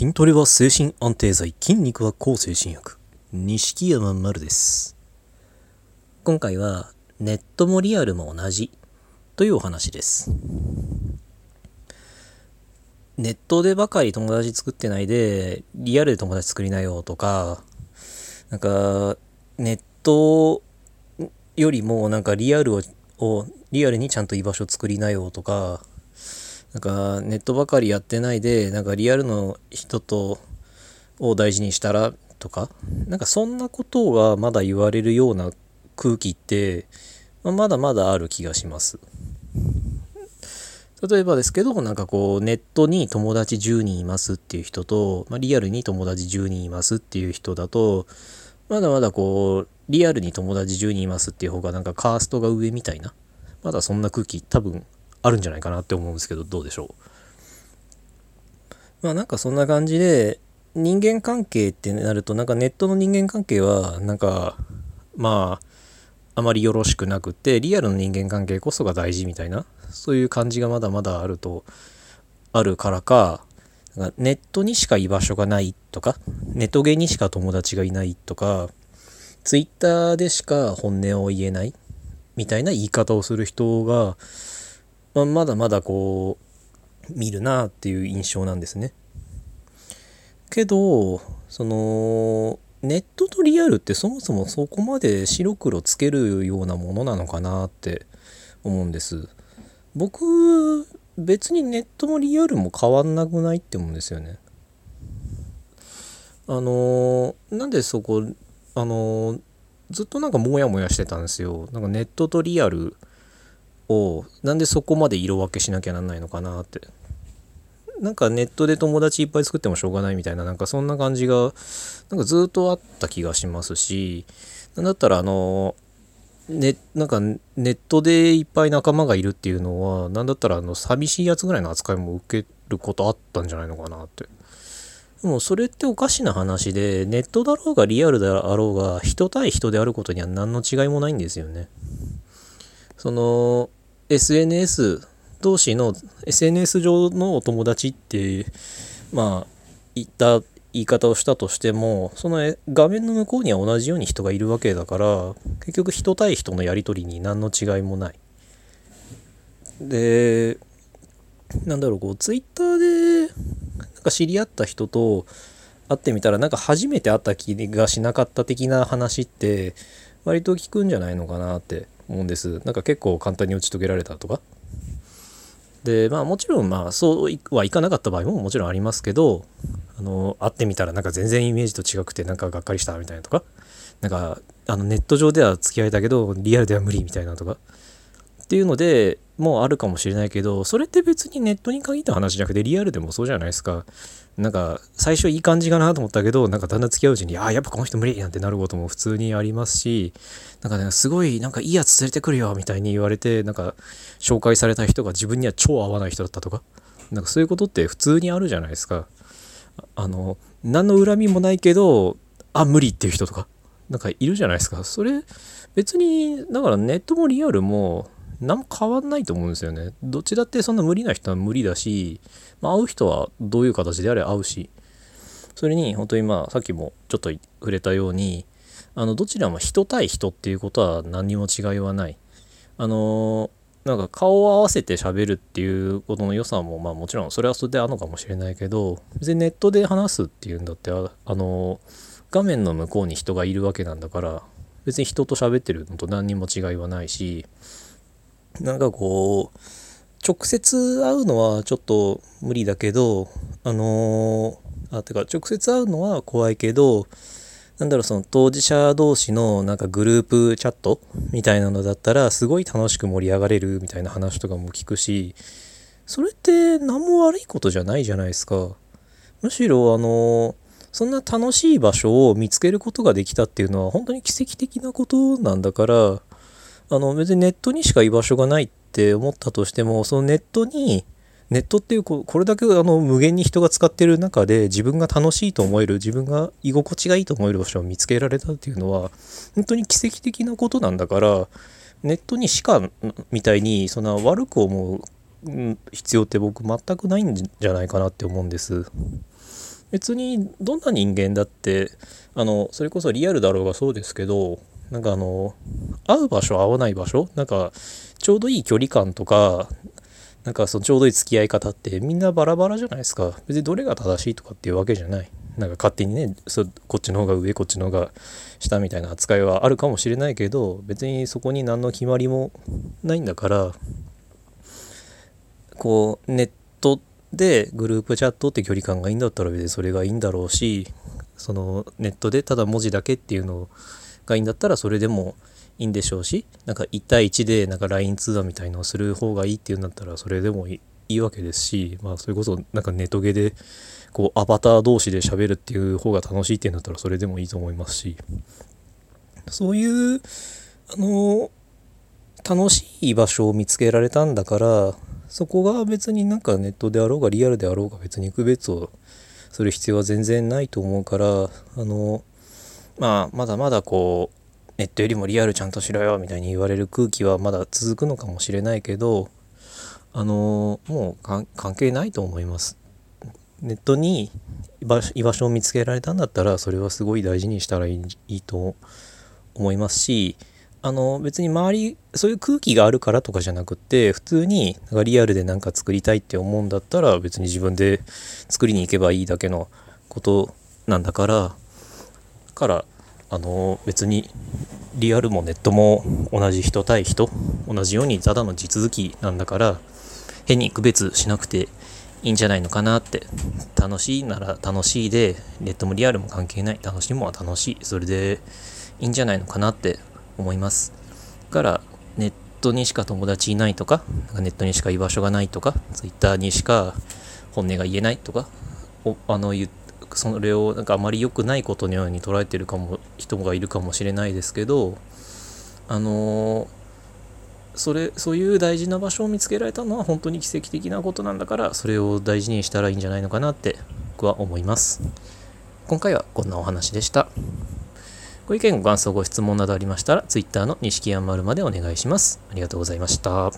筋トレは精神安定剤筋肉は抗精神薬。錦山丸です。今回はネットもリアルも同じというお話です。ネットでばかり友達作ってないでリアルで友達作りなよとかなんかネットよりもなんかリアルををリアルにちゃんと居場所作りなよとかなんかネットばかりやってないでなんかリアルの人とを大事にしたらとかなんかそんなことがまだ言われるような空気って、まあ、まだまだある気がします。例えばですけどなんかこうネットに友達10人いますっていう人と、まあ、リアルに友達10人いますっていう人だとまだまだこうリアルに友達10人いますっていう方がなんかカーストが上みたいなまだそんな空気多分あるんじゃないかなって思うんですけどどうでしょう？まあなんかそんな感じで人間関係ってなるとなんかネットの人間関係はなんかまああまりよろしくなくてリアルの人間関係こそが大事みたいなそういう感じがまだまだあるとあるからかなんかネットにしか居場所がないとかネットゲにしか友達がいないとかツイッターでしか本音を言えないみたいな言い方をする人が、まあ、まだまだこう見るなっていう印象なんですね。けどそのネットとリアルってそもそもそこまで白黒つけるようなものなのかなって思うんです。僕別にネットもリアルも変わんなくないって思うんですよね。あのなんでそこあのずっとなんかモヤモヤしてたんですよ。なんかネットとリアルをなんでそこまで色分けしなきゃなんないのかなって。なんかネットで友達いっぱい作ってもしょうがないみたいななんかそんな感じがなんかずっとあった気がしますしなんだったらあのね、なんかネットでいっぱい仲間がいるっていうのは何だったらあの寂しいやつぐらいの扱いも受けることあったんじゃないのかなってでもそれっておかしな話でネットだろうがリアルであろうが人対人であることには何の違いもないんですよねその SNS 同士の SNS 上のお友達ってまあ言った言い方をしたとしてもその画面の向こうには同じように人がいるわけだから結局人対人のやり取りに何の違いもない。でなんだろうこうツイッターでなんか知り合った人と会ってみたらなんか初めて会った気がしなかった的な話って割と聞くんじゃないのかなって思うんです。なんか結構簡単に打ち解けられたとか。でまあもちろんまあそうはいかなかった場合ももちろんありますけどあの会ってみたらなんか全然イメージと違くてなんかがっかりしたみたいなとかなんかあのネット上では付き合えたけどリアルでは無理みたいなとかっていうのでもうあるかもしれないけどそれって別にネットに限った話じゃなくてリアルでもそうじゃないですか。なんか最初いい感じかなと思ったけどなんかだんだん付き合ううちにああやっぱこの人無理なんてなることも普通にありますしなんかねすごいなんかいいやつ連れてくるよみたいに言われてなんか紹介された人が自分には超合わない人だったとかなんかそういうことって普通にあるじゃないですか。あの何の恨みもないけどあ無理っていう人とかなんかいるじゃないですか。それ別にだからネットもリアルも何も変わんないと思うんですよね。どっちだってそんな無理な人は無理だしまあ、会う人はどういう形であれ会うし。それに本当にまあさっきもちょっと触れたようにあのどちらも人対人っていうことは何にも違いはない。あのなんか顔を合わせて喋るっていうことの良さもまあもちろんそれはそれであるのかもしれないけど別にネットで話すっていうんだってあの画面の向こうに人がいるわけなんだから別に人と喋ってるのと何にも違いはないしなんかこう直接会うのはちょっと無理だけどあのー、あてか直接会うのは怖いけどなんだろうその当事者同士のなんかグループチャットみたいなのだったらすごい楽しく盛り上がれるみたいな話とかも聞くしそれって何も悪いことじゃないじゃないですか。むしろあのそんな楽しい場所を見つけることができたっていうのは本当に奇跡的なことなんだからあの別にネットにしか居場所がないって思ったとしてもそのネットにネットっていうこれだけあの無限に人が使ってる中で自分が楽しいと思える自分が居心地がいいと思える場所を見つけられたっていうのは本当に奇跡的なことなんだからネットにしかみたいにそんな悪く思う必要って僕全くないんじゃないかなって思うんです。別にどんな人間だってあのそれこそリアルだろうがそうですけどなんかあの会う場所会わない場所？なんかちょうどいい距離感とかなんかそのちょうどいい付き合い方ってみんなバラバラじゃないですか？別にどれが正しいとかっていうわけじゃない。なんか勝手にねそこっちの方が上こっちの方が下みたいな扱いはあるかもしれないけど別にそこに何の決まりもないんだからこうネットでグループチャットって距離感がいいんだったら別にそれがいいんだろうしそのネットでただ文字だけっていうのをがいいんだったらそれでもいいんでしょうしなんか1対1でなんか LINE 通話みたいのをする方がいいっていうんだったらそれでもいいわけですしまあそれこそなんかネトゲでこうアバター同士で喋るっていう方が楽しいっていうんだったらそれでもいいと思いますしそういうあの楽しい場所を見つけられたんだからそこが別になんかネットであろうがリアルであろうが別に区別をする必要は全然ないと思うからあのまあまだまだこうネットよりもリアルちゃんとしろよみたいに言われる空気はまだ続くのかもしれないけどあのもう関係ないと思います。ネットに居場所を見つけられたんだったらそれはすごい大事にしたらいいと思いますしあの別に周りそういう空気があるからとかじゃなくって普通になんかリアルで何か作りたいって思うんだったら別に自分で作りに行けばいいだけのことなんだからからあの別にリアルもネットも同じ人対人同じようにただの地続きなんだから変に区別しなくていいんじゃないのかなって楽しいなら楽しいでネットもリアルも関係ない楽しいものは楽しいそれでいいんじゃないのかなって思います。だからネットにしか友達いないとかネットにしか居場所がないとか Twitter にしか本音が言えないとかおあのそれをなんかあまり良くないことのように捉えてるかも人がいるかもしれないですけどあのそれそういう大事な場所を見つけられたのは本当に奇跡的なことなんだからそれを大事にしたらいいんじゃないのかなって僕は思います。今回はこんなお話でした。ご意見ご感想ご質問などありましたら Twitter の錦山丸までお願いします。ありがとうございました。